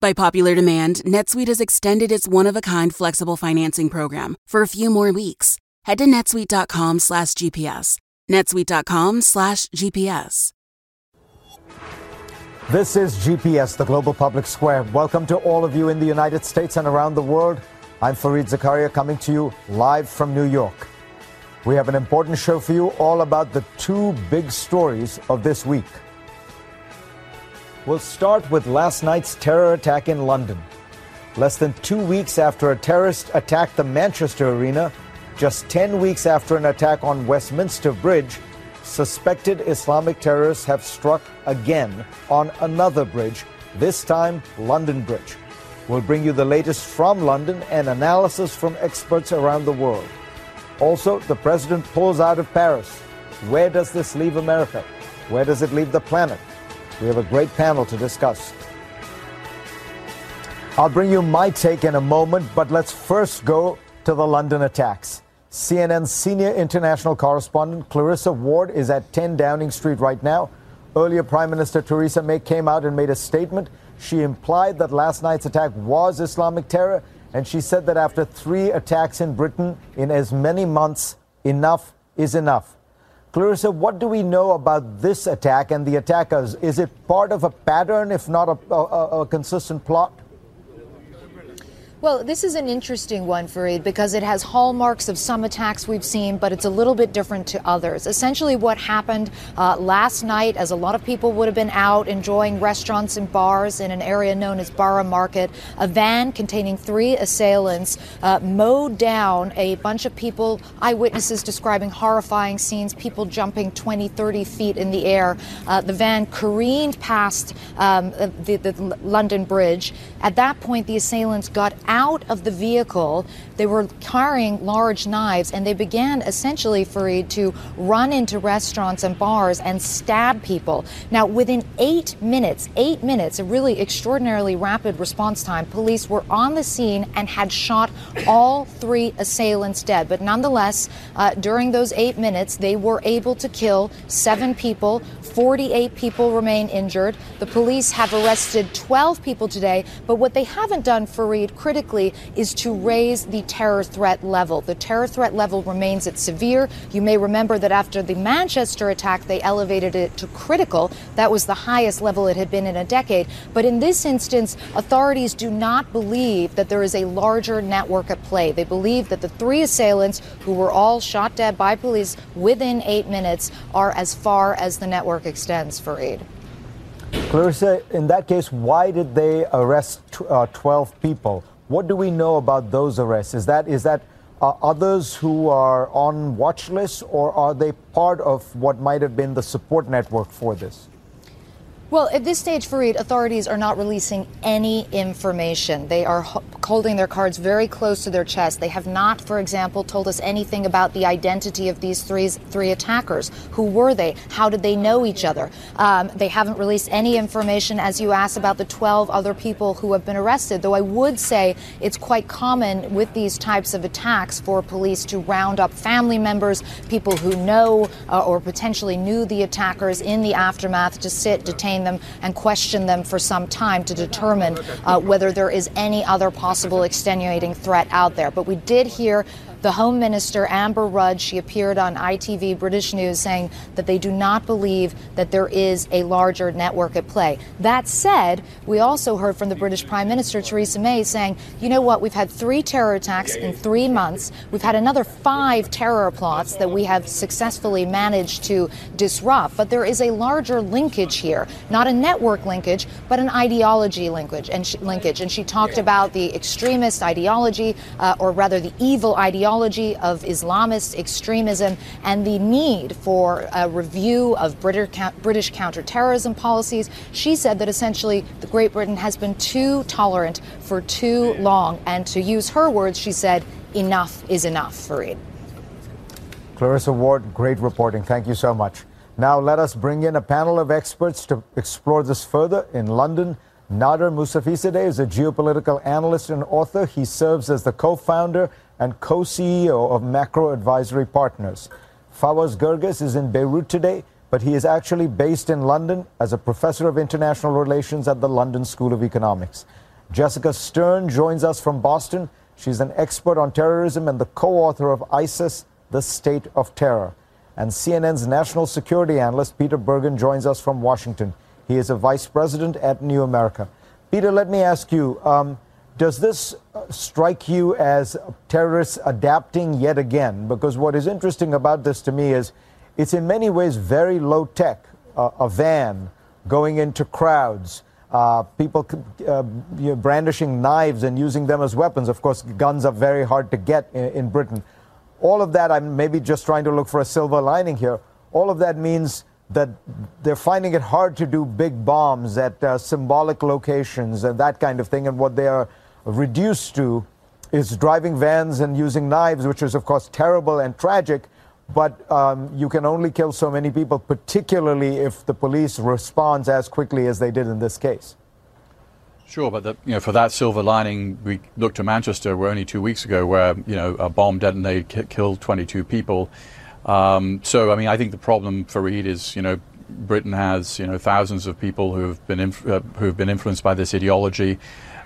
By popular demand, NetSuite has extended its one-of-a-kind flexible financing program for a few more weeks. Head to netsuite.com slash GPS. netsuite.com slash GPS. This is GPS, the Global Public Square. Welcome to all of you in the United States and around the world. I'm Fareed Zakaria coming to you live from New York. We have an important show for you all about the two big stories of this week. We'll start with last night's terror attack in London. Less than two weeks after a terrorist attacked the Manchester Arena, just 10 weeks after an attack on Westminster Bridge, suspected Islamic terrorists have struck again on another bridge, this time London Bridge. We'll bring you the latest from London and analysis from experts around the world. Also, the president pulls out of Paris. Where does this leave America? Where does it leave the planet? We have a great panel to discuss. I'll bring you my take in a moment, but let's first go to the London attacks. CNN's senior international correspondent Clarissa Ward is at 10 Downing Street right now. Earlier, Prime Minister Theresa May came out and made a statement. She implied that last night's attack was Islamic terror, and she said that after three attacks in Britain in as many months, enough is enough. Clarissa, what do we know about this attack and the attackers? Is it part of a pattern, if not a, a, a consistent plot? Well, this is an interesting one, Fareed, because it has hallmarks of some attacks we've seen, but it's a little bit different to others. Essentially, what happened uh, last night, as a lot of people would have been out enjoying restaurants and bars in an area known as Borough Market, a van containing three assailants uh, mowed down a bunch of people, eyewitnesses describing horrifying scenes, people jumping 20, 30 feet in the air. Uh, the van careened past um, the, the London Bridge. At that point, the assailants got out of the vehicle. They were carrying large knives and they began essentially, Fareed, to run into restaurants and bars and stab people. Now, within eight minutes, eight minutes, a really extraordinarily rapid response time, police were on the scene and had shot all three assailants dead. But nonetheless, uh, during those eight minutes, they were able to kill seven people. 48 people remain injured. The police have arrested 12 people today, but what they haven't done, Fareed, critically, is to raise the terror threat level. The terror threat level remains at severe. You may remember that after the Manchester attack, they elevated it to critical. That was the highest level it had been in a decade. But in this instance, authorities do not believe that there is a larger network at play. They believe that the three assailants, who were all shot dead by police within eight minutes, are as far as the network extends, Fareed. Clarissa, in that case, why did they arrest uh, 12 people? What do we know about those arrests? Is that is that uh, others who are on watch lists, or are they part of what might have been the support network for this? Well, at this stage, Fareed, authorities are not releasing any information. They are holding their cards very close to their chest. They have not, for example, told us anything about the identity of these three, three attackers. Who were they? How did they know each other? Um, they haven't released any information, as you asked, about the 12 other people who have been arrested, though I would say it's quite common with these types of attacks for police to round up family members, people who know uh, or potentially knew the attackers in the aftermath to sit, them, and question them for some time to determine uh, whether there is any other possible extenuating threat out there. But we did hear the Home Minister, Amber Rudd, she appeared on ITV British News saying that they do not believe that there is a larger network at play. That said, we also heard from the British Prime Minister, Theresa May, saying, you know what, we've had three terror attacks in three months. We've had another five terror plots that we have successfully managed to disrupt. But there is a larger linkage here, not a network linkage, but an ideology linkage. And she, linkage. And she talked about the extremist ideology, uh, or rather the evil ideology ideology of Islamist extremism and the need for a review of British counterterrorism policies. She said that essentially Great Britain has been too tolerant for too long. And to use her words, she said, enough is enough, Fareed. Clarissa Ward, great reporting. Thank you so much. Now let us bring in a panel of experts to explore this further. In London, Nader Mousavizadeh is a geopolitical analyst and author. He serves as the co-founder and co-CEO of Macro Advisory Partners. Fawaz Gerges is in Beirut today, but he is actually based in London as a professor of international relations at the London School of Economics. Jessica Stern joins us from Boston. She's an expert on terrorism and the co-author of ISIS, The State of Terror. And CNN's national security analyst, Peter Bergen, joins us from Washington. He is a vice president at New America. Peter, let me ask you, um, does this uh, strike you as terrorists adapting yet again? Because what is interesting about this to me is it's in many ways very low tech. Uh, a van going into crowds, uh, people uh, you know, brandishing knives and using them as weapons. Of course, guns are very hard to get in, in Britain. All of that, I'm maybe just trying to look for a silver lining here. All of that means that they're finding it hard to do big bombs at uh, symbolic locations and that kind of thing. And what they are reduced to is driving vans and using knives, which is, of course, terrible and tragic. But um, you can only kill so many people, particularly if the police responds as quickly as they did in this case. Sure, but the, you know, for that silver lining, we looked to Manchester, where only two weeks ago, where you know a bomb detonated, killed 22 people. Um, so, I mean, I think the problem for Reid is, you know, Britain has you know thousands of people who have been uh, who have been influenced by this ideology.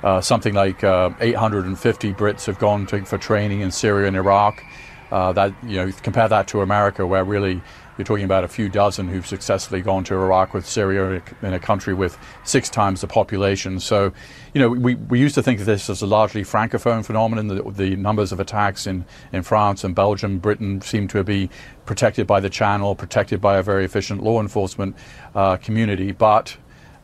Uh, something like uh, 850 Brits have gone to, for training in Syria and Iraq. Uh, that you know, compare that to America, where really you're talking about a few dozen who've successfully gone to Iraq with Syria in a country with six times the population. So, you know, we, we used to think of this as a largely francophone phenomenon. The, the numbers of attacks in, in France and Belgium, Britain seem to be protected by the channel, protected by a very efficient law enforcement uh, community. But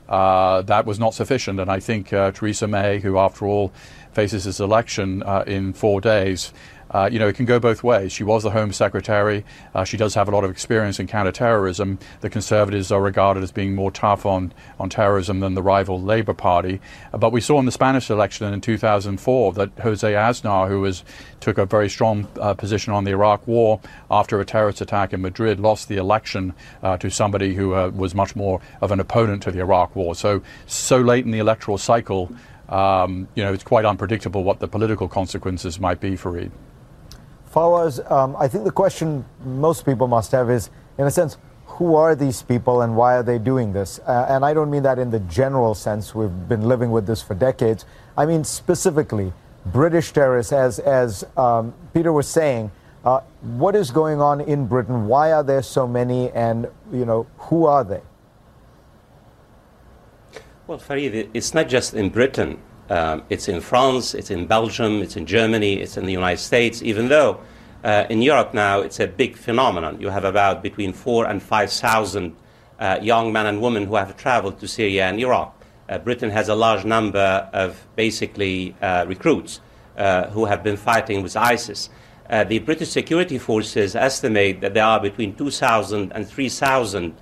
uh, that was not sufficient. And I think uh, Theresa May, who after all faces this election uh, in four days, uh, you know, it can go both ways. She was the Home Secretary. Uh, she does have a lot of experience in counterterrorism. The Conservatives are regarded as being more tough on, on terrorism than the rival Labour Party. Uh, but we saw in the Spanish election in 2004 that Jose Aznar, who was, took a very strong uh, position on the Iraq War after a terrorist attack in Madrid, lost the election uh, to somebody who uh, was much more of an opponent to the Iraq War. So, so late in the electoral cycle, um, you know, it's quite unpredictable what the political consequences might be Fareed. Fawaz, um, I think the question most people must have is, in a sense, who are these people and why are they doing this? Uh, and I don't mean that in the general sense. We've been living with this for decades. I mean specifically, British terrorists, as, as um, Peter was saying, uh, what is going on in Britain? Why are there so many? And, you know, who are they? Well, Fareed, it's not just in Britain. Um, it's in France, it's in Belgium, it's in Germany, it's in the United States, even though uh, in Europe now it's a big phenomenon. You have about between four and 5,000 uh, young men and women who have traveled to Syria and Iraq. Uh, Britain has a large number of basically uh, recruits uh, who have been fighting with ISIS. Uh, the British security forces estimate that there are between 2,000 and 3,000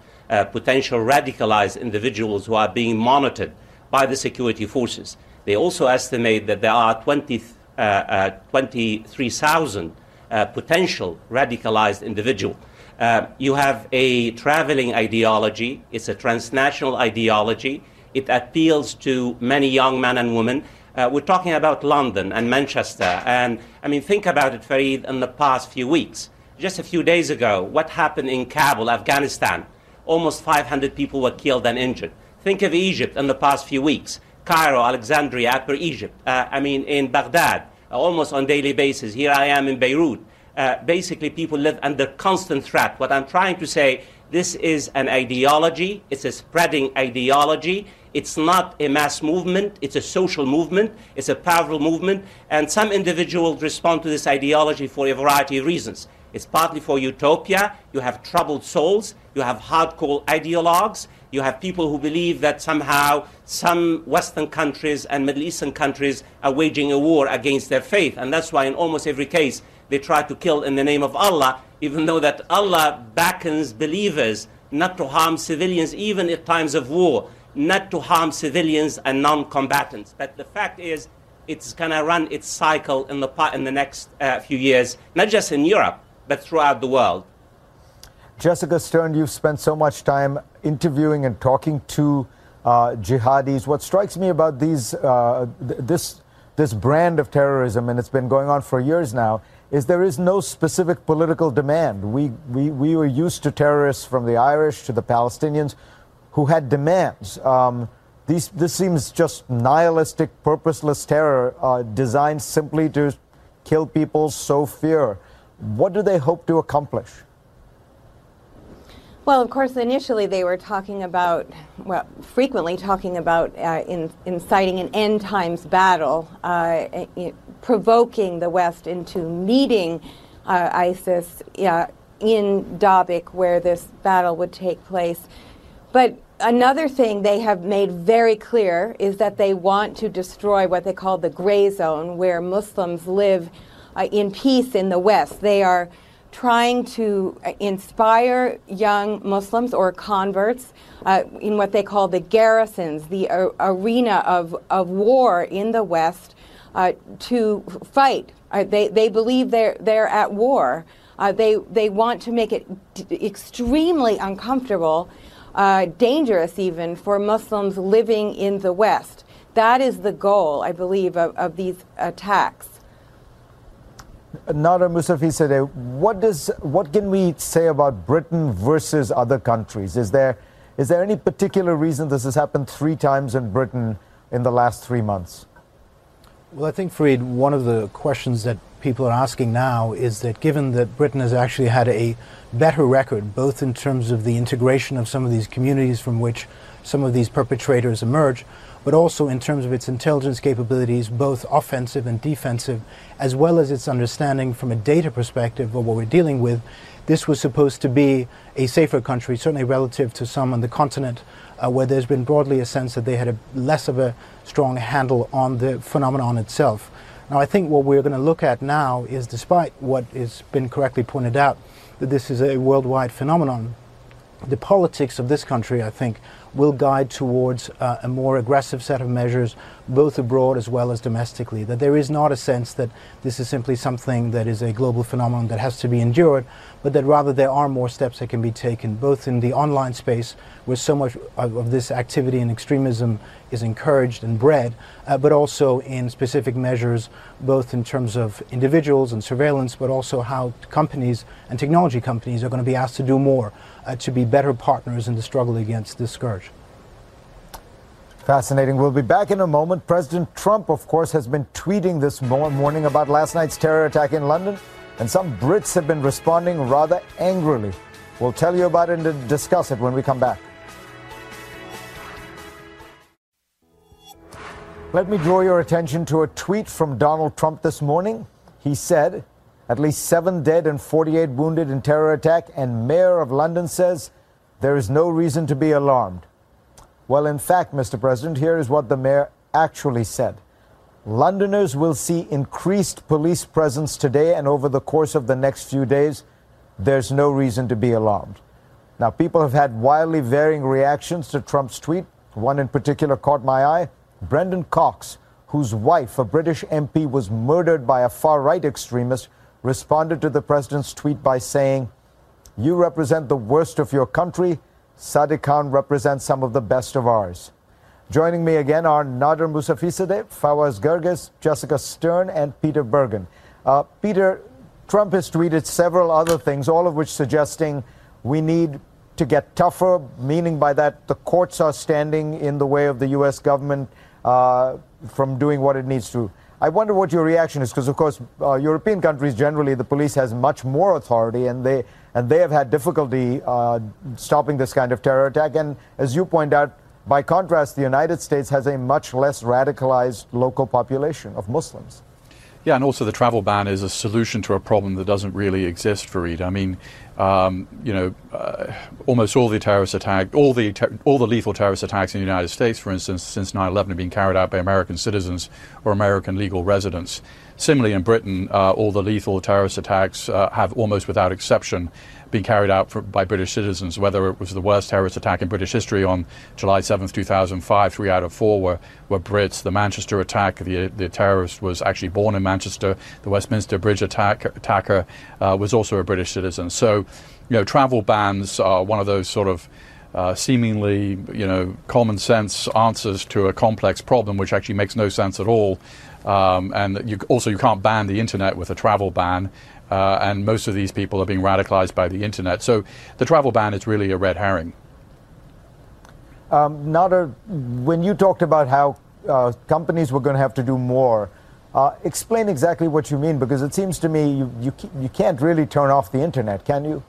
potential radicalized individuals who are being monitored by the security forces. They also estimate that there are 20, uh, uh, 23,000 uh, potential radicalized individuals. Uh, you have a traveling ideology, it's a transnational ideology. It appeals to many young men and women. Uh, we're talking about London and Manchester. And I mean, think about it, Fareed, in the past few weeks. Just a few days ago, what happened in Kabul, Afghanistan? Almost 500 people were killed and injured. Think of Egypt in the past few weeks. Cairo, Alexandria, Upper Egypt, uh, I mean, in Baghdad, uh, almost on daily basis. Here I am in Beirut. Uh, basically, people live under constant threat. What I'm trying to say, this is an ideology. It's a spreading ideology. It's not a mass movement. It's a social movement. It's a powerful movement. And some individuals respond to this ideology for a variety of reasons. It's partly for utopia. You have troubled souls. You have hardcore ideologues. You have people who believe that somehow some Western countries and Middle Eastern countries are waging a war against their faith. And that's why in almost every case they try to kill in the name of Allah, even though that Allah beckons believers not to harm civilians even at times of war, not to harm civilians and non-combatants. But the fact is, it's going to run its cycle in the, in the next uh, few years, not just in Europe, but throughout the world. Jessica Stern, you've spent so much time interviewing and talking to uh, jihadis. What strikes me about these, uh, th- this, this brand of terrorism, and it's been going on for years now, is there is no specific political demand. We, we, we were used to terrorists from the Irish to the Palestinians who had demands. Um, these, this seems just nihilistic, purposeless terror uh, designed simply to kill people, sow fear. What do they hope to accomplish? Well, of course, initially they were talking about, well, frequently talking about uh, in, inciting an end times battle, uh, provoking the West into meeting uh, ISIS in Dabiq, where this battle would take place. But another thing they have made very clear is that they want to destroy what they call the gray zone, where Muslims live uh, in peace in the West. They are trying to uh, inspire young Muslims or converts uh, in what they call the garrisons, the uh, arena of, of war in the West, uh, to fight. Uh, they, they believe they're, they're at war. Uh, they, they want to make it d- extremely uncomfortable, dangerous even, for Muslims living in the West. That is the goal, I believe, of, of these attacks. Nader Mousavizadeh, what does what can we say about Britain versus other countries? Is there is there any particular reason this has happened three times in Britain in the last three months? Well, I think, Fareed, one of the questions that people are asking now is that given that Britain has actually had a better record, both in terms of the integration of some of these communities from which some of these perpetrators emerge, but also in terms of its intelligence capabilities, both offensive and defensive, as well as its understanding from a data perspective of what we're dealing with. This was supposed to be a safer country, certainly relative to some on the continent, uh, where there's been broadly a sense that they had a less of a strong handle on the phenomenon itself. Now, I think what we're going to look at now is, despite what has been correctly pointed out, that this is a worldwide phenomenon, the politics of this country, I think, will guide towards uh, a more aggressive set of measures, both abroad as well as domestically. That there is not a sense that this is simply something that is a global phenomenon that has to be endured, but that rather there are more steps that can be taken, both in the online space, where so much of, of this activity and extremism is encouraged and bred, uh, but also in specific measures, both in terms of individuals and surveillance, but also how companies and technology companies are going to be asked to do more uh, to be better partners in the struggle against this scourge. Fascinating. We'll be back in a moment. President Trump, of course, has been tweeting this morning about last night's terror attack in London, and some Brits have been responding rather angrily. We'll tell you about it and discuss it when we come back. Let me draw your attention to a tweet from Donald Trump this morning. He said, at least seven dead and 48 wounded in terror attack, and Mayor of London says there is no reason to be alarmed. Well, in fact, Mr. President, here is what the mayor actually said. Londoners will see increased police presence today and over the course of the next few days. There's no reason to be alarmed. Now, people have had wildly varying reactions to Trump's tweet. One in particular caught my eye. Brendan Cox, whose wife, a British MP, was murdered by a far right extremist, responded to the president's tweet by saying, You represent the worst of your country. Sadiq Khan represents some of the best of ours. Joining me again are Nader Mousavizadeh, Fawaz Gerges, Jessica Stern, and Peter Bergen. Uh, Peter, Trump has tweeted several other things, all of which suggesting we need to get tougher, meaning by that the courts are standing in the way of the U.S. government uh, from doing what it needs to. I wonder what your reaction is, because of course, uh, European countries generally, the police has much more authority, and they and they have had difficulty uh, stopping this kind of terror attack. And as you point out, by contrast, the United States has a much less radicalized local population of Muslims. Yeah, and also the travel ban is a solution to a problem that doesn't really exist, for Fareed. I mean, um, you know, uh, almost all the terrorist attack, all the ter- all the lethal terrorist attacks in the United States, for instance, since 9/11, have been carried out by American citizens or American legal residents. Similarly, in Britain, uh, all the lethal terrorist attacks uh, have almost without exception been carried out for, by British citizens, whether it was the worst terrorist attack in British history on July 7th, 2005, three out of four were, were Brits. The Manchester attack, the, the terrorist was actually born in Manchester. The Westminster Bridge attack, attacker uh, was also a British citizen. So, you know, travel bans are one of those sort of uh, seemingly, you know, common sense answers to a complex problem, which actually makes no sense at all. Um, and you, also, you can't ban the internet with a travel ban. Uh, and most of these people are being radicalized by the internet. So the travel ban is really a red herring. Um, Nader, when you talked about how uh, companies were going to have to do more, uh, explain exactly what you mean, because it seems to me you, you, you can't really turn off the internet, can you?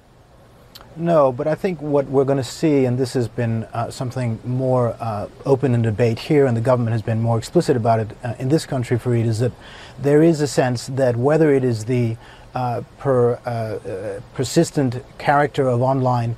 No, but I think what we're going to see, and this has been uh, something more uh, open in debate here, and the government has been more explicit about it uh, in this country, Fareed, is that there is a sense that whether it is the uh, per uh, uh, persistent character of online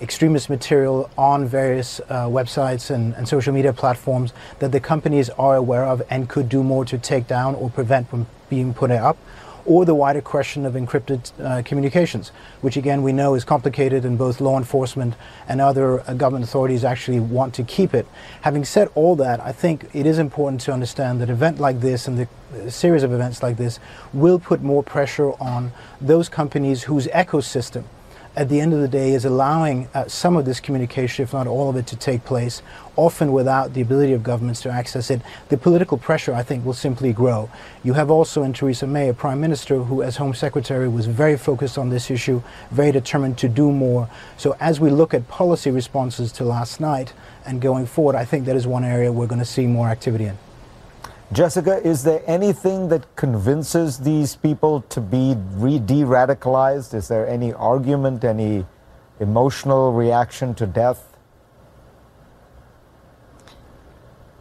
extremist material on various websites and, and, social media platforms that the companies are aware of and could do more to take down or prevent from being put up or the wider question of encrypted uh, communications, which again we know is complicated and both law enforcement and other uh, government authorities actually want to keep it. Having said all that, I think it is important to understand that event like this and the uh, series of events like this will put more pressure on those companies whose ecosystem at the end of the day is allowing uh, some of this communication, if not all of it, to take place, often without the ability of governments to access it. The political pressure, I think, will simply grow. You have also in Theresa May a prime minister who, as Home Secretary, was very focused on this issue, very determined to do more. So as we look at policy responses to last night and going forward, I think that is one area we're going to see more activity in. Jessica, is there anything that convinces these people to be de radicalized? Is there any argument, any emotional reaction to death?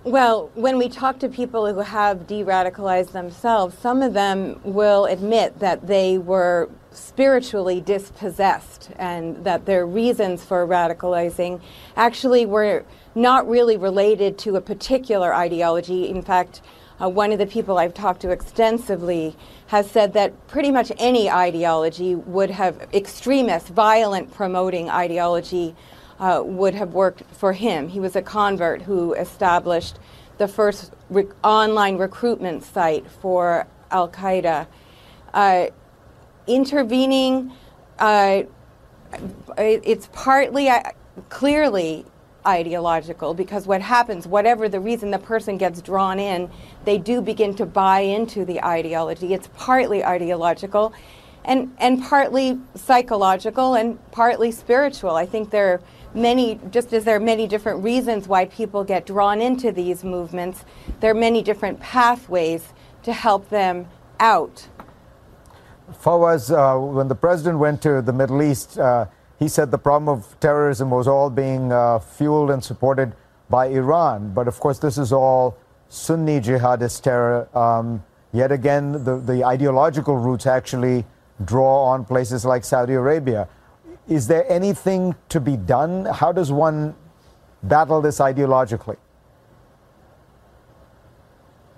Well, when we talk to people who have de radicalized themselves, some of them will admit that they were spiritually dispossessed and that their reasons for radicalizing actually were not really related to a particular ideology. In fact, uh, one of the people I've talked to extensively has said that pretty much any ideology would have, extremist, violent promoting ideology uh, would have worked for him. He was a convert who established the first online recruitment site for Al Qaeda. Uh, intervening, uh, it's partly, uh, clearly, ideological because what happens, whatever the reason the person gets drawn in, they do begin to buy into the ideology. It's partly ideological and, and partly psychological and partly spiritual. I think there are many, just as there are many different reasons why people get drawn into these movements, there are many different pathways to help them out. Fawaz, uh, when the president went to the Middle East, uh, he said the problem of terrorism was all being uh, fueled and supported by Iran. But of course, this is all Sunni jihadist terror. Um, yet again, the, the ideological roots actually draw on places like Saudi Arabia. Is there anything to be done? How does one battle this ideologically?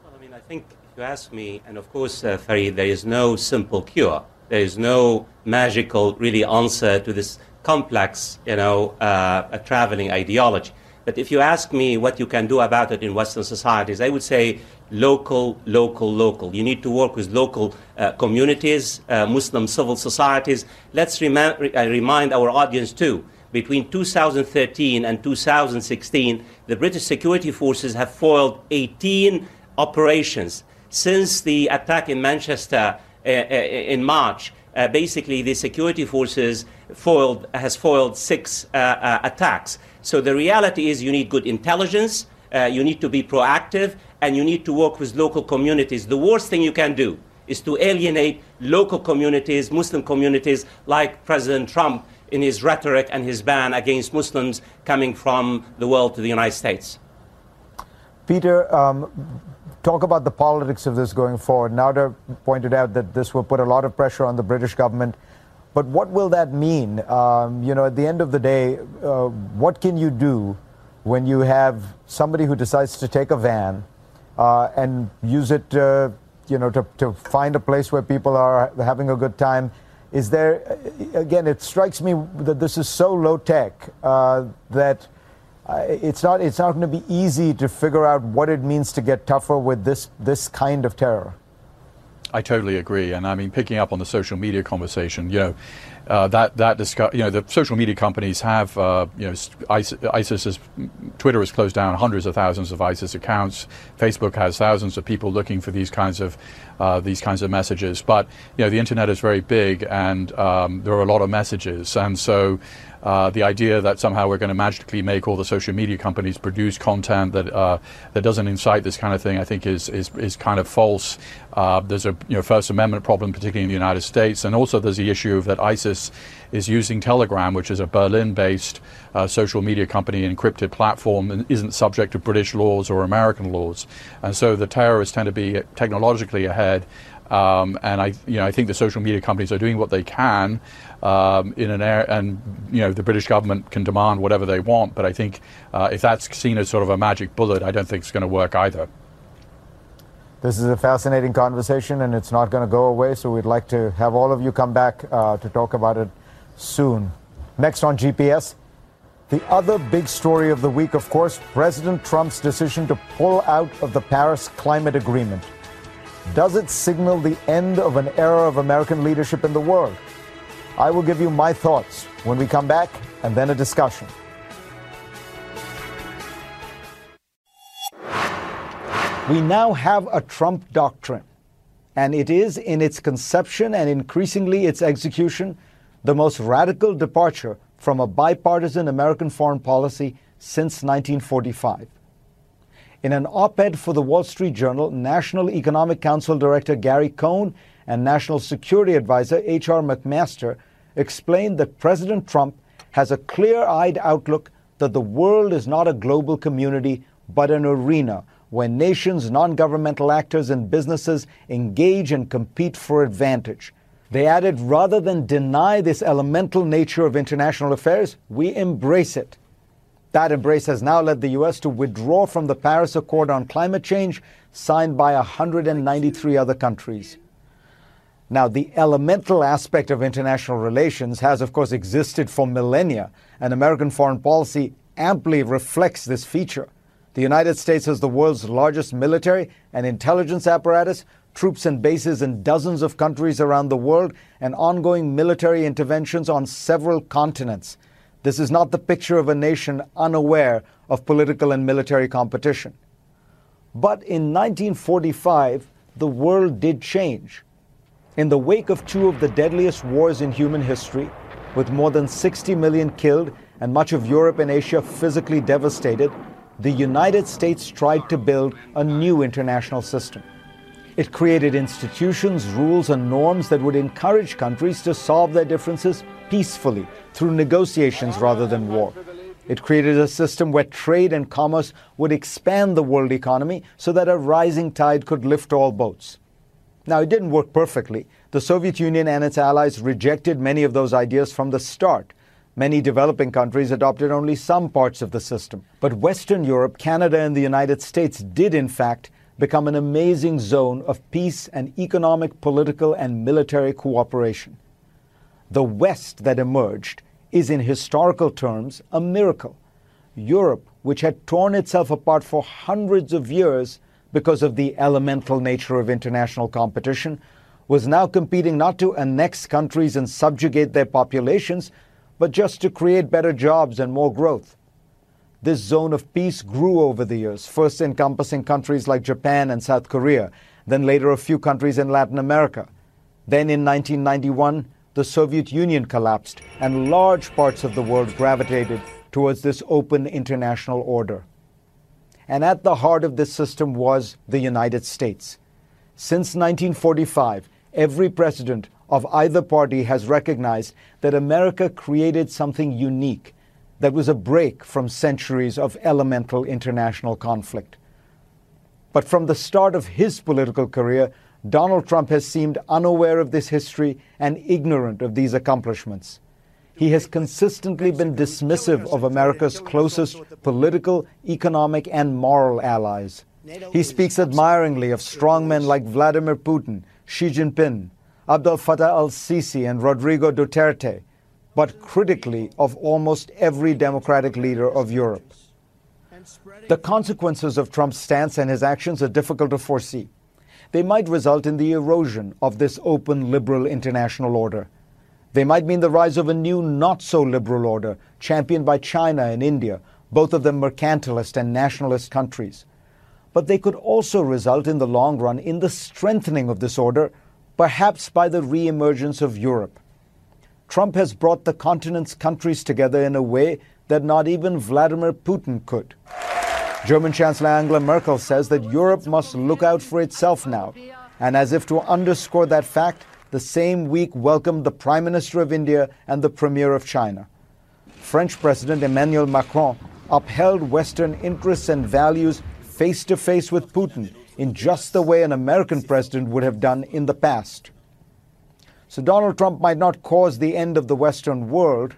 Well, I mean, I think if you ask me, and of course, uh, Fareed, there is no simple cure. There is no magical, really, answer to this complex, you know, uh, a traveling ideology. But if you ask me what you can do about it in Western societies, I would say local, local, local. You need to work with local uh, communities, uh, Muslim civil societies. Let's uh, remind our audience too. Between 2013 and 2016, the British security forces have foiled 18 operations. Since the attack in Manchester uh, uh, in March, uh, basically the security forces foiled, has foiled six uh, uh, attacks. So the reality is you need good intelligence, uh, you need to be proactive, and you need to work with local communities. The worst thing you can do is to alienate local communities, Muslim communities, like President Trump in his rhetoric and his ban against Muslims coming from the world to the United States. Peter, um, talk about the politics of this going forward. Nader pointed out that this will put a lot of pressure on the British government. But what will that mean? Um, you know, at the end of the day, uh, what can you do when you have somebody who decides to take a van uh, and use it, uh, you know, to, to find a place where people are having a good time? Is there, again, it strikes me that this is so low tech uh, that uh, it's not, it's not going to be easy to figure out what it means to get tougher with this, this kind of terror. I totally agree, and I mean, picking up on the social media conversation, you know, uh, that that discuss, you know, the social media companies have, uh, you know, ISIS, ISIS is, Twitter has closed down hundreds of thousands of ISIS accounts. Facebook has thousands of people looking for these kinds of uh, these kinds of messages. But you know, the internet is very big, and um, there are a lot of messages, and so uh, the idea that somehow we're going to magically make all the social media companies produce content that uh, that doesn't incite this kind of thing, I think, is is, is kind of false. Uh, there's a you know, First Amendment problem, particularly in the United States, and also there's the issue that ISIS is using Telegram, which is a Berlin-based uh, social media company encrypted platform, and isn't subject to British laws or American laws, and so the terrorists tend to be technologically ahead. Um, and I, you know, I think the social media companies are doing what they can um, in an air, and you know, the British government can demand whatever they want. But I think uh, if that's seen as sort of a magic bullet, I don't think it's going to work either. This is a fascinating conversation, and it's not going to go away. So we'd like to have all of you come back uh, to talk about it soon. Next on GPS. The other big story of the week, of course, President Trump's decision to pull out of the Paris Climate Agreement. Does it signal the end of an era of American leadership in the world? I will give you my thoughts when we come back and then a discussion. We now have a Trump doctrine, and it is in its conception and increasingly its execution the most radical departure from a bipartisan American foreign policy since 1945. In an op ed for the Wall Street Journal, National Economic Council Director Gary Cohn and National Security Advisor H.R. McMaster explained that President Trump has a clear eyed outlook that the world is not a global community, but an arena where nations, non governmental actors, and businesses engage and compete for advantage. They added rather than deny this elemental nature of international affairs, we embrace it. That embrace has now led the U.S. to withdraw from the Paris Accord on climate change, signed by 193 other countries. Now, the elemental aspect of international relations has, of course, existed for millennia, and American foreign policy amply reflects this feature. The United States has the world's largest military and intelligence apparatus, troops and bases in dozens of countries around the world, and ongoing military interventions on several continents. This is not the picture of a nation unaware of political and military competition. But in 1945, the world did change. In the wake of two of the deadliest wars in human history, with more than 60 million killed and much of Europe and Asia physically devastated, the United States tried to build a new international system. It created institutions, rules, and norms that would encourage countries to solve their differences peacefully through negotiations rather than war. It created a system where trade and commerce would expand the world economy so that a rising tide could lift all boats. Now, it didn't work perfectly. The Soviet Union and its allies rejected many of those ideas from the start. Many developing countries adopted only some parts of the system. But Western Europe, Canada, and the United States did, in fact, become an amazing zone of peace and economic, political, and military cooperation. The West that emerged is, in historical terms, a miracle. Europe, which had torn itself apart for hundreds of years, because of the elemental nature of international competition, was now competing not to annex countries and subjugate their populations, but just to create better jobs and more growth. This zone of peace grew over the years, first encompassing countries like Japan and South Korea, then later a few countries in Latin America. Then in 1991, the Soviet Union collapsed, and large parts of the world gravitated towards this open international order. And at the heart of this system was the United States. Since 1945, every president of either party has recognized that America created something unique that was a break from centuries of elemental international conflict. But from the start of his political career, Donald Trump has seemed unaware of this history and ignorant of these accomplishments. He has consistently been dismissive of America's closest political, economic, and moral allies. He speaks admiringly of strongmen like Vladimir Putin, Xi Jinping, Abdel Fattah al Sisi, and Rodrigo Duterte, but critically of almost every democratic leader of Europe. The consequences of Trump's stance and his actions are difficult to foresee. They might result in the erosion of this open liberal international order. They might mean the rise of a new, not so liberal order, championed by China and India, both of them mercantilist and nationalist countries. But they could also result in the long run in the strengthening of this order, perhaps by the re emergence of Europe. Trump has brought the continent's countries together in a way that not even Vladimir Putin could. German Chancellor Angela Merkel says that Europe must look out for itself now. And as if to underscore that fact, the same week welcomed the Prime Minister of India and the Premier of China. French President Emmanuel Macron upheld Western interests and values face to face with Putin in just the way an American president would have done in the past. So Donald Trump might not cause the end of the Western world,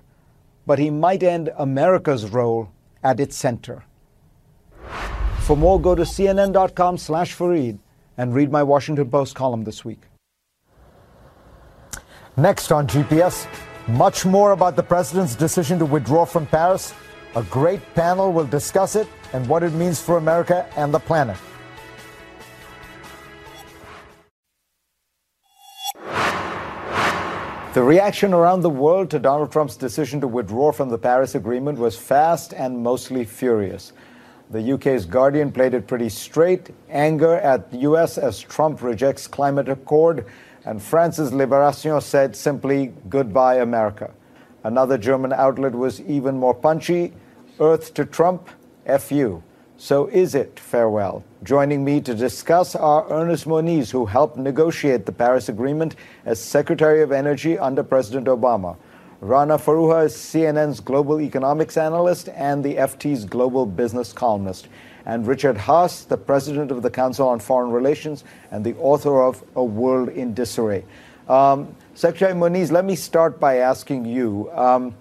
but he might end America's role at its center. For more, go to cnn.com slash Fareed and read my Washington Post column this week. Next on GPS, much more about the president's decision to withdraw from Paris. A great panel will discuss it and what it means for America and the planet. The reaction around the world to Donald Trump's decision to withdraw from the Paris Agreement was fast and mostly furious. The UK's Guardian played it pretty straight anger at the US as Trump rejects climate accord, and France's Liberation said simply goodbye, America. Another German outlet was even more punchy Earth to Trump, FU. So is it farewell? Joining me to discuss are Ernest Moniz, who helped negotiate the Paris Agreement as Secretary of Energy under President Obama. Rana Foroohar is CNN's global economics analyst and the FT's global business columnist. And Richard Haass, the president of the Council on Foreign Relations and the author of A World in Disarray. Um, Secretary Moniz, let me start by asking you. Um,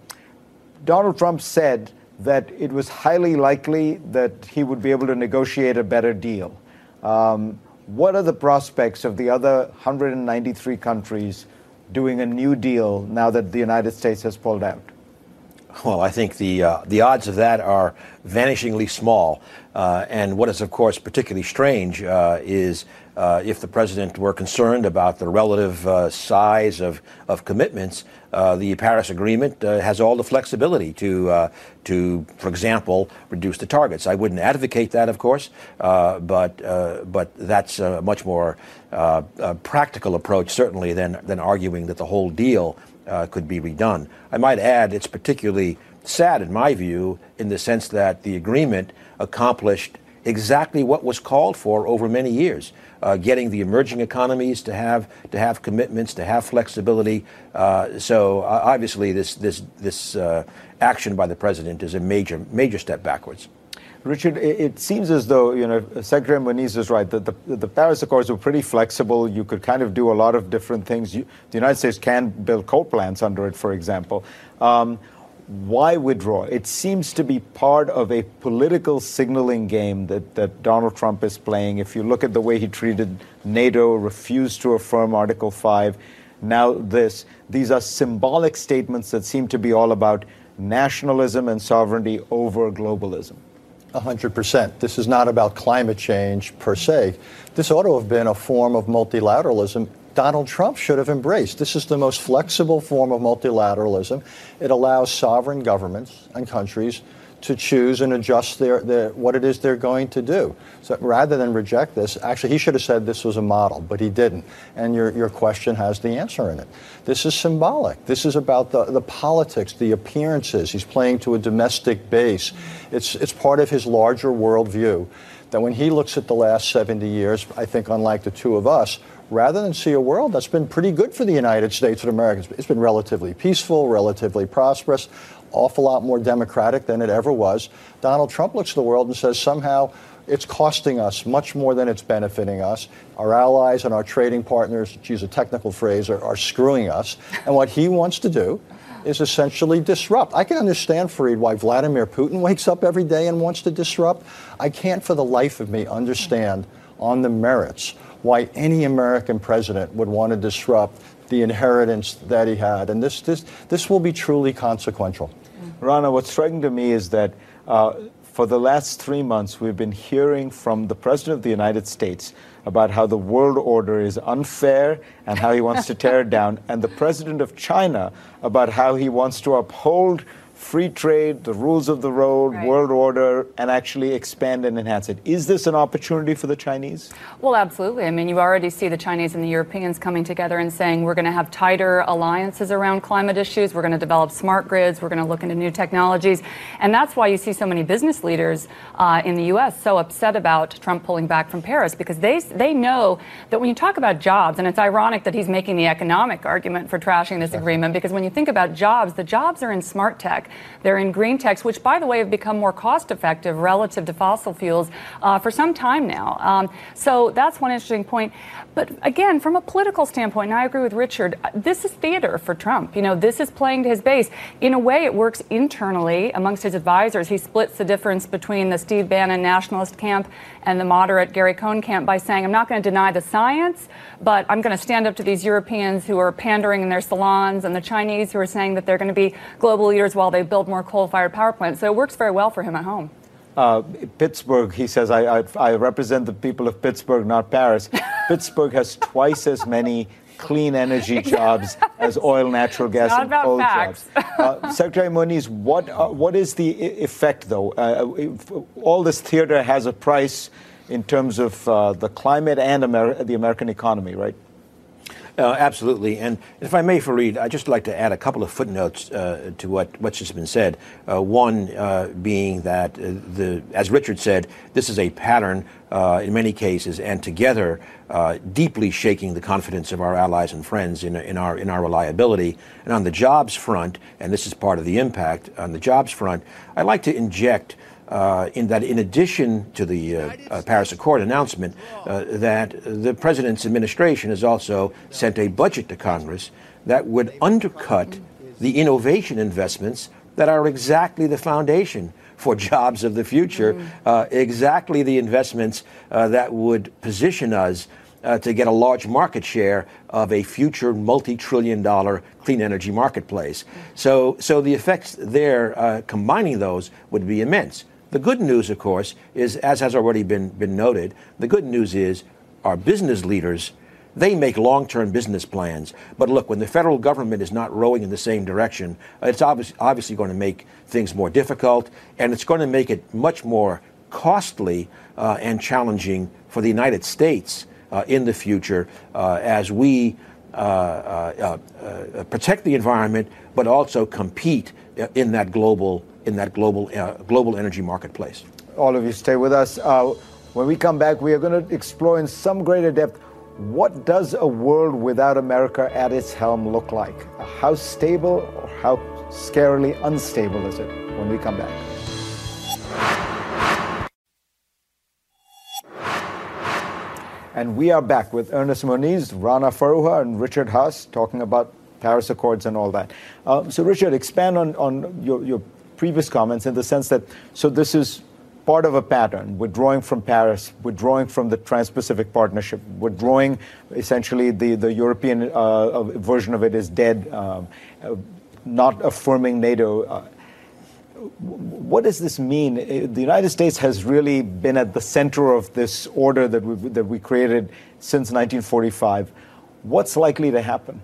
Donald Trump said that it was highly likely that he would be able to negotiate a better deal. Um, what are the prospects of the other 193 countries doing a new deal now that the United States has pulled out? Well, I think the uh, the odds of that are vanishingly small. Uh, and what is, of course, particularly strange uh, is uh, if the president were concerned about the relative uh, size of, of commitments, uh, the Paris Agreement has all the flexibility to, to, for example, reduce the targets. I wouldn't advocate that, of course, uh, but, uh, but that's a much more uh, practical approach, certainly, than, than arguing that the whole deal could be redone. I might add it's particularly sad, in my view, in the sense that the agreement accomplished exactly what was called for over many years. Uh, getting the emerging economies to have to have commitments, to have flexibility. Uh, so uh, obviously, this this this uh, action by the president is a major major step backwards. Richard, it, seems as though you know Secretary Moniz is right that the, the Paris Accords were pretty flexible. You could kind of do a lot of different things. You, the United States can build coal plants under it, for example. Um, why withdraw? It seems to be part of a political signaling game that, that Donald Trump is playing. If you look at the way he treated NATO, refused to affirm Article 5, now this, these are symbolic statements that seem to be all about nationalism and sovereignty over globalism. 100%. This is not about climate change per se. This ought to have been a form of multilateralism Donald Trump should have embraced. This is the most flexible form of multilateralism. It allows sovereign governments and countries to choose and adjust their, their, what it is they're going to do. So rather than reject this, actually, he should have said this was a model, but he didn't. And your, your question has the answer in it. This is symbolic. This is about the, the politics, the appearances. He's playing to a domestic base. It's, it's part of his larger worldview that when he looks at the last 70 years, I think, unlike the two of us, rather than see a world that's been pretty good for the United States and Americans. It's been relatively peaceful, relatively prosperous, awful lot more democratic than it ever was. Donald Trump looks at the world and says somehow It's costing us much more than it's benefiting us. Our allies and our trading partners, to use a technical phrase, are, are screwing us. And what he wants to do is essentially disrupt. I can understand, Fareed, why Vladimir Putin wakes up every day and wants to disrupt. I can't for the life of me understand on the merits why any American president would want to disrupt the inheritance that he had. And this, this, this will be truly consequential. Rana, what's striking to me is that uh, for the last three months, we've been hearing from the President of the United States about how the world order is unfair and how he wants to tear it down, and the President of China about how he wants to uphold free trade, the rules of the road, right. world order, and actually expand and enhance it. Is this an opportunity for the Chinese? Well, absolutely. I mean, you already see the Chinese and the Europeans coming together and saying we're going to have tighter alliances around climate issues, we're going to develop smart grids, we're going to look into new technologies. And that's why you see so many business leaders uh, in the U.S. so upset about Trump pulling back from Paris because they, they know that when you talk about jobs, and it's ironic that he's making the economic argument for trashing this agreement because when you think about jobs, the jobs are in smart tech. They're in green techs, which, by the way, have become more cost effective relative to fossil fuels uh, for some time now. Um, so that's one interesting point. But again, from a political standpoint, and I agree with Richard, uh, this is theater for Trump. You know, this is playing to his base. In a way, it works internally amongst his advisors. He splits the difference between the Steve Bannon nationalist camp and the moderate Gary Cohn camp by saying, I'm not going to deny the science, but I'm going to stand up to these Europeans who are pandering in their salons and the Chinese who are saying that they're going to be global leaders while they build more coal fired power plants. So it works very well for him at home. Uh, Pittsburgh, he says, I, I, I, represent the people of Pittsburgh, not Paris. Pittsburgh has twice as many clean energy jobs as oil, natural gas, and coal facts. jobs. Uh, Secretary Moniz, what, uh, what is the effect, though? Uh, all this theater has a price in terms of uh, the climate and Amer- the American economy, right? Uh, absolutely. And if I may, Fareed, I'd just like to add a couple of footnotes uh, to what, what's just been said. Uh, one uh, being that, uh, the, as Richard said, this is a pattern uh, in many cases, and together deeply shaking the confidence of our allies and friends in, in, our, in our reliability. And on the jobs front, and this is part of the impact, on the jobs front, I'd like to inject uh, in that, in addition to the uh, uh, Paris Accord announcement, uh, that the president's administration has also sent a budget to Congress that would undercut the innovation investments that are exactly the foundation for jobs of the future, uh, exactly the investments uh, that would position us to get a large market share of a future multi-trillion dollar clean energy marketplace. So, so the effects there, combining those, would be immense. The good news, of course, is, as has already been, been noted, the good news is our business leaders, they make long term business plans. But look, when the federal government is not rowing in the same direction, it's obvious, obviously going to make things more difficult, and it's going to make it much more costly uh, and challenging for the United States uh, in the future uh, as we uh, uh, uh, protect the environment, but also compete in that global in that global, uh, global energy marketplace. All of you stay with us. Uh, when we come back, we are going to explore in some greater depth what does a world without America at its helm look like? How stable or how scarily unstable is it when we come back? And we are back with Ernest Moniz, Rana Foroohar, and Richard Haass talking about Paris Accords and all that. Uh, so, Richard, expand on, on your, your previous comments in the sense that so this is part of a pattern, withdrawing from Paris, withdrawing from the Trans-Pacific Partnership, withdrawing essentially the, the European uh, version of it is dead, um, not affirming NATO. Uh, what does this mean? Uh, the United States has really been at the center of this order that we, that we created since 1945. What's likely to happen?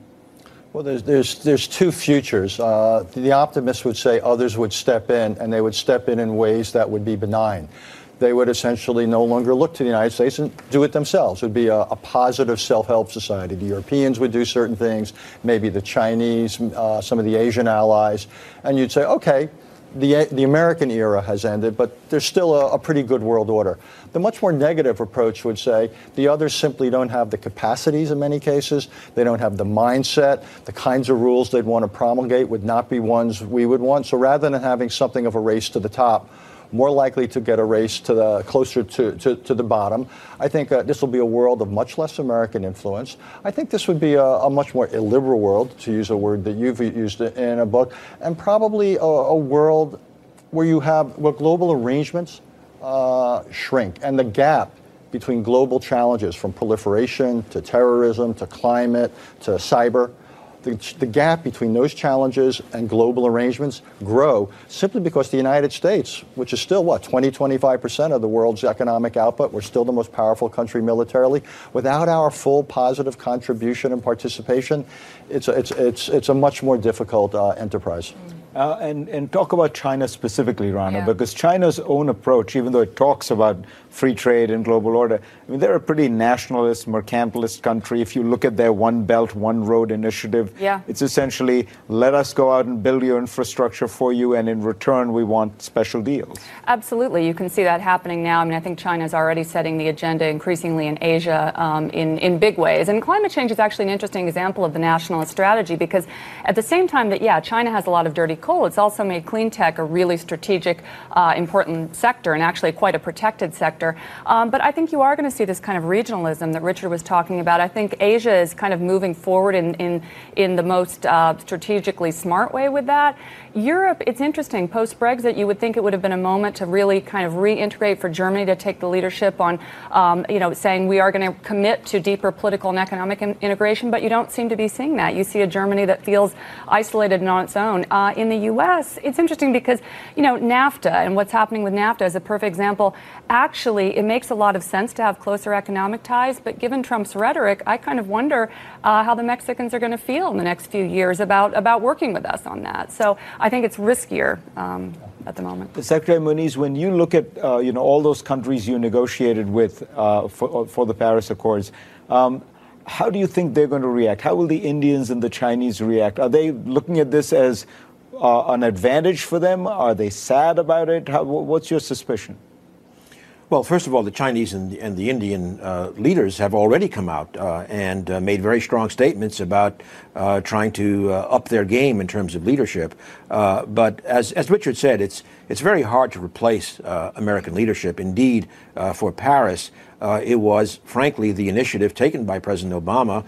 Well, there's, there's, there's two futures. Uh, the optimists would say others would step in, and they would step in in ways that would be benign. They would essentially no longer look to the United States and do it themselves. It would be a, a positive self help society. The Europeans would do certain things, maybe the Chinese, uh, some of the Asian allies, and you'd say, okay, the, the American era has ended, but there's still a, a, pretty good world order. The much more negative approach would say the others simply don't have the capacities in many cases, they don't have the mindset, the kinds of rules they'd want to promulgate would not be ones we would want. So rather than having something of a race to the top, more likely to get erased to the closer to, to, to the bottom. I think uh, this will be a world of much less American influence. I think this would be a, a, much more illiberal world, to use a word that you've used in a book, and probably a, a world where you have where global arrangements uh, shrink and the gap between global challenges from proliferation to terrorism to climate to cyber the, the, gap between those challenges and global arrangements grow simply because the United States, which is still what, 20, 25% of the world's economic output, we're still the most powerful country militarily. Without our full positive contribution and participation, it's a, it's, it's, it's a much more difficult uh, enterprise. Uh, and, and talk about China specifically, Rana, yeah. because China's own approach, even though it talks about free trade and global order, I mean, they're a pretty nationalist, mercantilist country. If you look at their One Belt, One Road initiative, yeah. it's essentially let us go out and build your infrastructure for you, and in return, we want special deals. Absolutely. You can see that happening now. I mean, I think China is already setting the agenda increasingly in Asia um, in, in big ways. And climate change is actually an interesting example of the nationalist strategy because at the same time that, yeah, China has a lot of dirty coal, it's also made clean tech a really strategic, uh, important sector and actually quite a protected sector. Um, but I think you are going to see this kind of regionalism that Richard was talking about. I think Asia is kind of moving forward in, in, in the most uh, strategically smart way with that. Europe, it's interesting. Post Brexit, you would think it would have been a moment to really kind of reintegrate for Germany to take the leadership on, um, you know, saying we are going to commit to deeper political and economic in- integration, but you don't seem to be seeing that. You see a Germany that feels isolated and on its own. Uh, in the U.S., it's interesting because, you know, NAFTA and what's happening with NAFTA is a perfect example. Actually, it makes a lot of sense to have closer economic ties, but given Trump's rhetoric, I kind of wonder uh, how the Mexicans are going to feel in the next few years about, about working with us on that. So I think it's riskier um, at the moment. Secretary Moniz, when you look at uh, you know all those countries you negotiated with uh, for, uh, for the Paris Accords, um, how do you think they're going to react? How will the Indians and the Chinese react? Are they looking at this as uh, an advantage for them? Are they sad about it? How, what's your suspicion? Well, first of all, the Chinese and, and the Indian uh, leaders have already come out uh, and uh, made very strong statements about uh, trying to uh, up their game in terms of leadership. Uh, but as, as Richard said, it's, it's very hard to replace American leadership. Indeed, for Paris, it was, frankly, the initiative taken by President Obama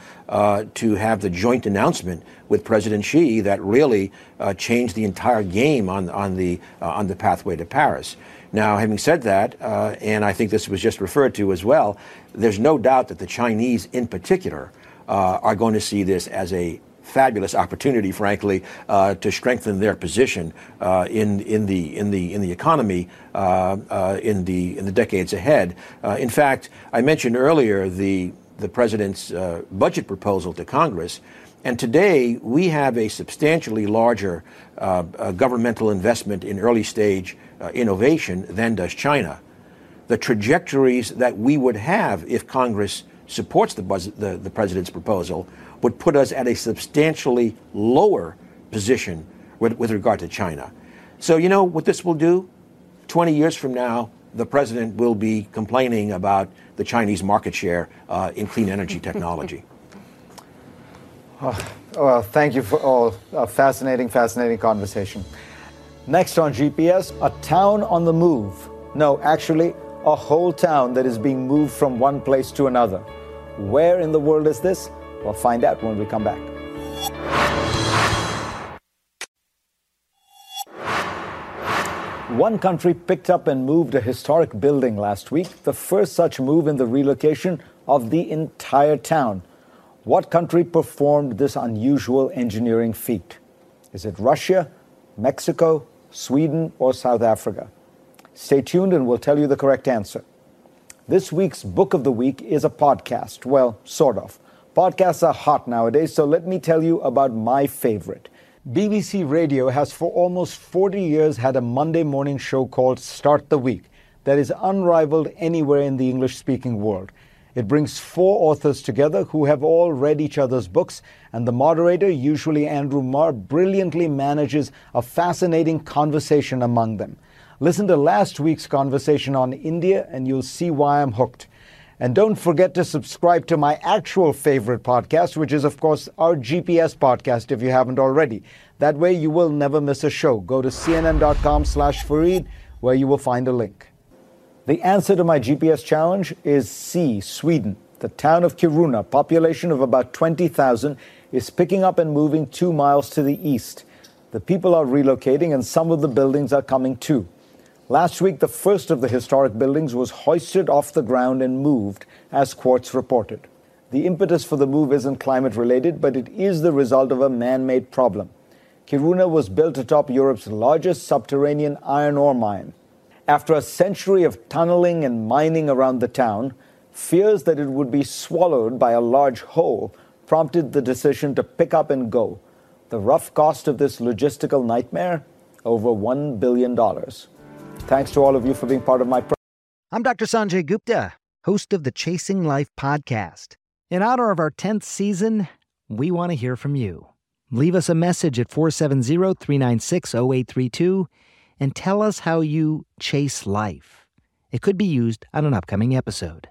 to have the joint announcement with President Xi that really changed the entire game on, on, the, on the pathway to Paris. Now, having said that, uh, and I think this was just referred to as well, there's no doubt that the Chinese in particular uh, are going to see this as a fabulous opportunity, frankly, uh, to strengthen their position uh, in in the in the in the economy uh, uh in the in the decades ahead. Uh, in fact, I mentioned earlier the the president's uh, budget proposal to Congress. And today, we have a substantially larger governmental investment in early stage innovation than does China. The trajectories that we would have if Congress supports the, the, the president's proposal would put us at a substantially lower position with, with regard to China. So, you know what this will do? 20 years from now, the president will be complaining about the Chinese market share uh, in clean energy technology. Oh, well, thank you for all. A fascinating, fascinating conversation. Next on GPS, a town on the move. No, actually, a whole town that is being moved from one place to another. Where in the world is this? We'll find out when we come back. One country picked up and moved a historic building last week, the first such move in the relocation of the entire town. What country performed this unusual engineering feat? Is it Russia, Mexico, Sweden, or South Africa? Stay tuned and we'll tell you the correct answer. This week's book of the week is a podcast. Well, sort of. Podcasts are hot nowadays, so let me tell you about my favorite. BBC Radio has for almost 40 years had a Monday morning show called Start the Week that is unrivaled anywhere in the English speaking world. It brings four authors together who have all read each other's books, and the moderator, usually Andrew Marr, brilliantly manages a fascinating conversation among them. Listen to last week's conversation on India, and you'll see why I'm hooked. And don't forget to subscribe to my actual favorite podcast, which is, of course, our GPS podcast, if you haven't already. That way, you will never miss a show. Go to cnn.com slash Fareed where you will find a link. The answer to my GPS challenge is C, Sweden. The town of Kiruna, population of about 20,000, is picking up and moving two miles to the east. The people are relocating and some of the buildings are coming too. Last week, the first of the historic buildings was hoisted off the ground and moved, as Quartz reported. The impetus for the move isn't climate related, but it is the result of a man made problem. Kiruna was built atop Europe's largest subterranean iron ore mine. After a century of tunneling and mining around the town, fears that it would be swallowed by a large hole prompted the decision to pick up and go. The rough cost of this logistical nightmare? Over $1 billion. Thanks to all of you for being part of my. Pro- I'm Dr. Sanjay Gupta, host of the Chasing Life podcast. In honor of our 10th season, we want to hear from you. Leave us a message at 470 396 0832 and tell us how you chase life. It could be used on an upcoming episode.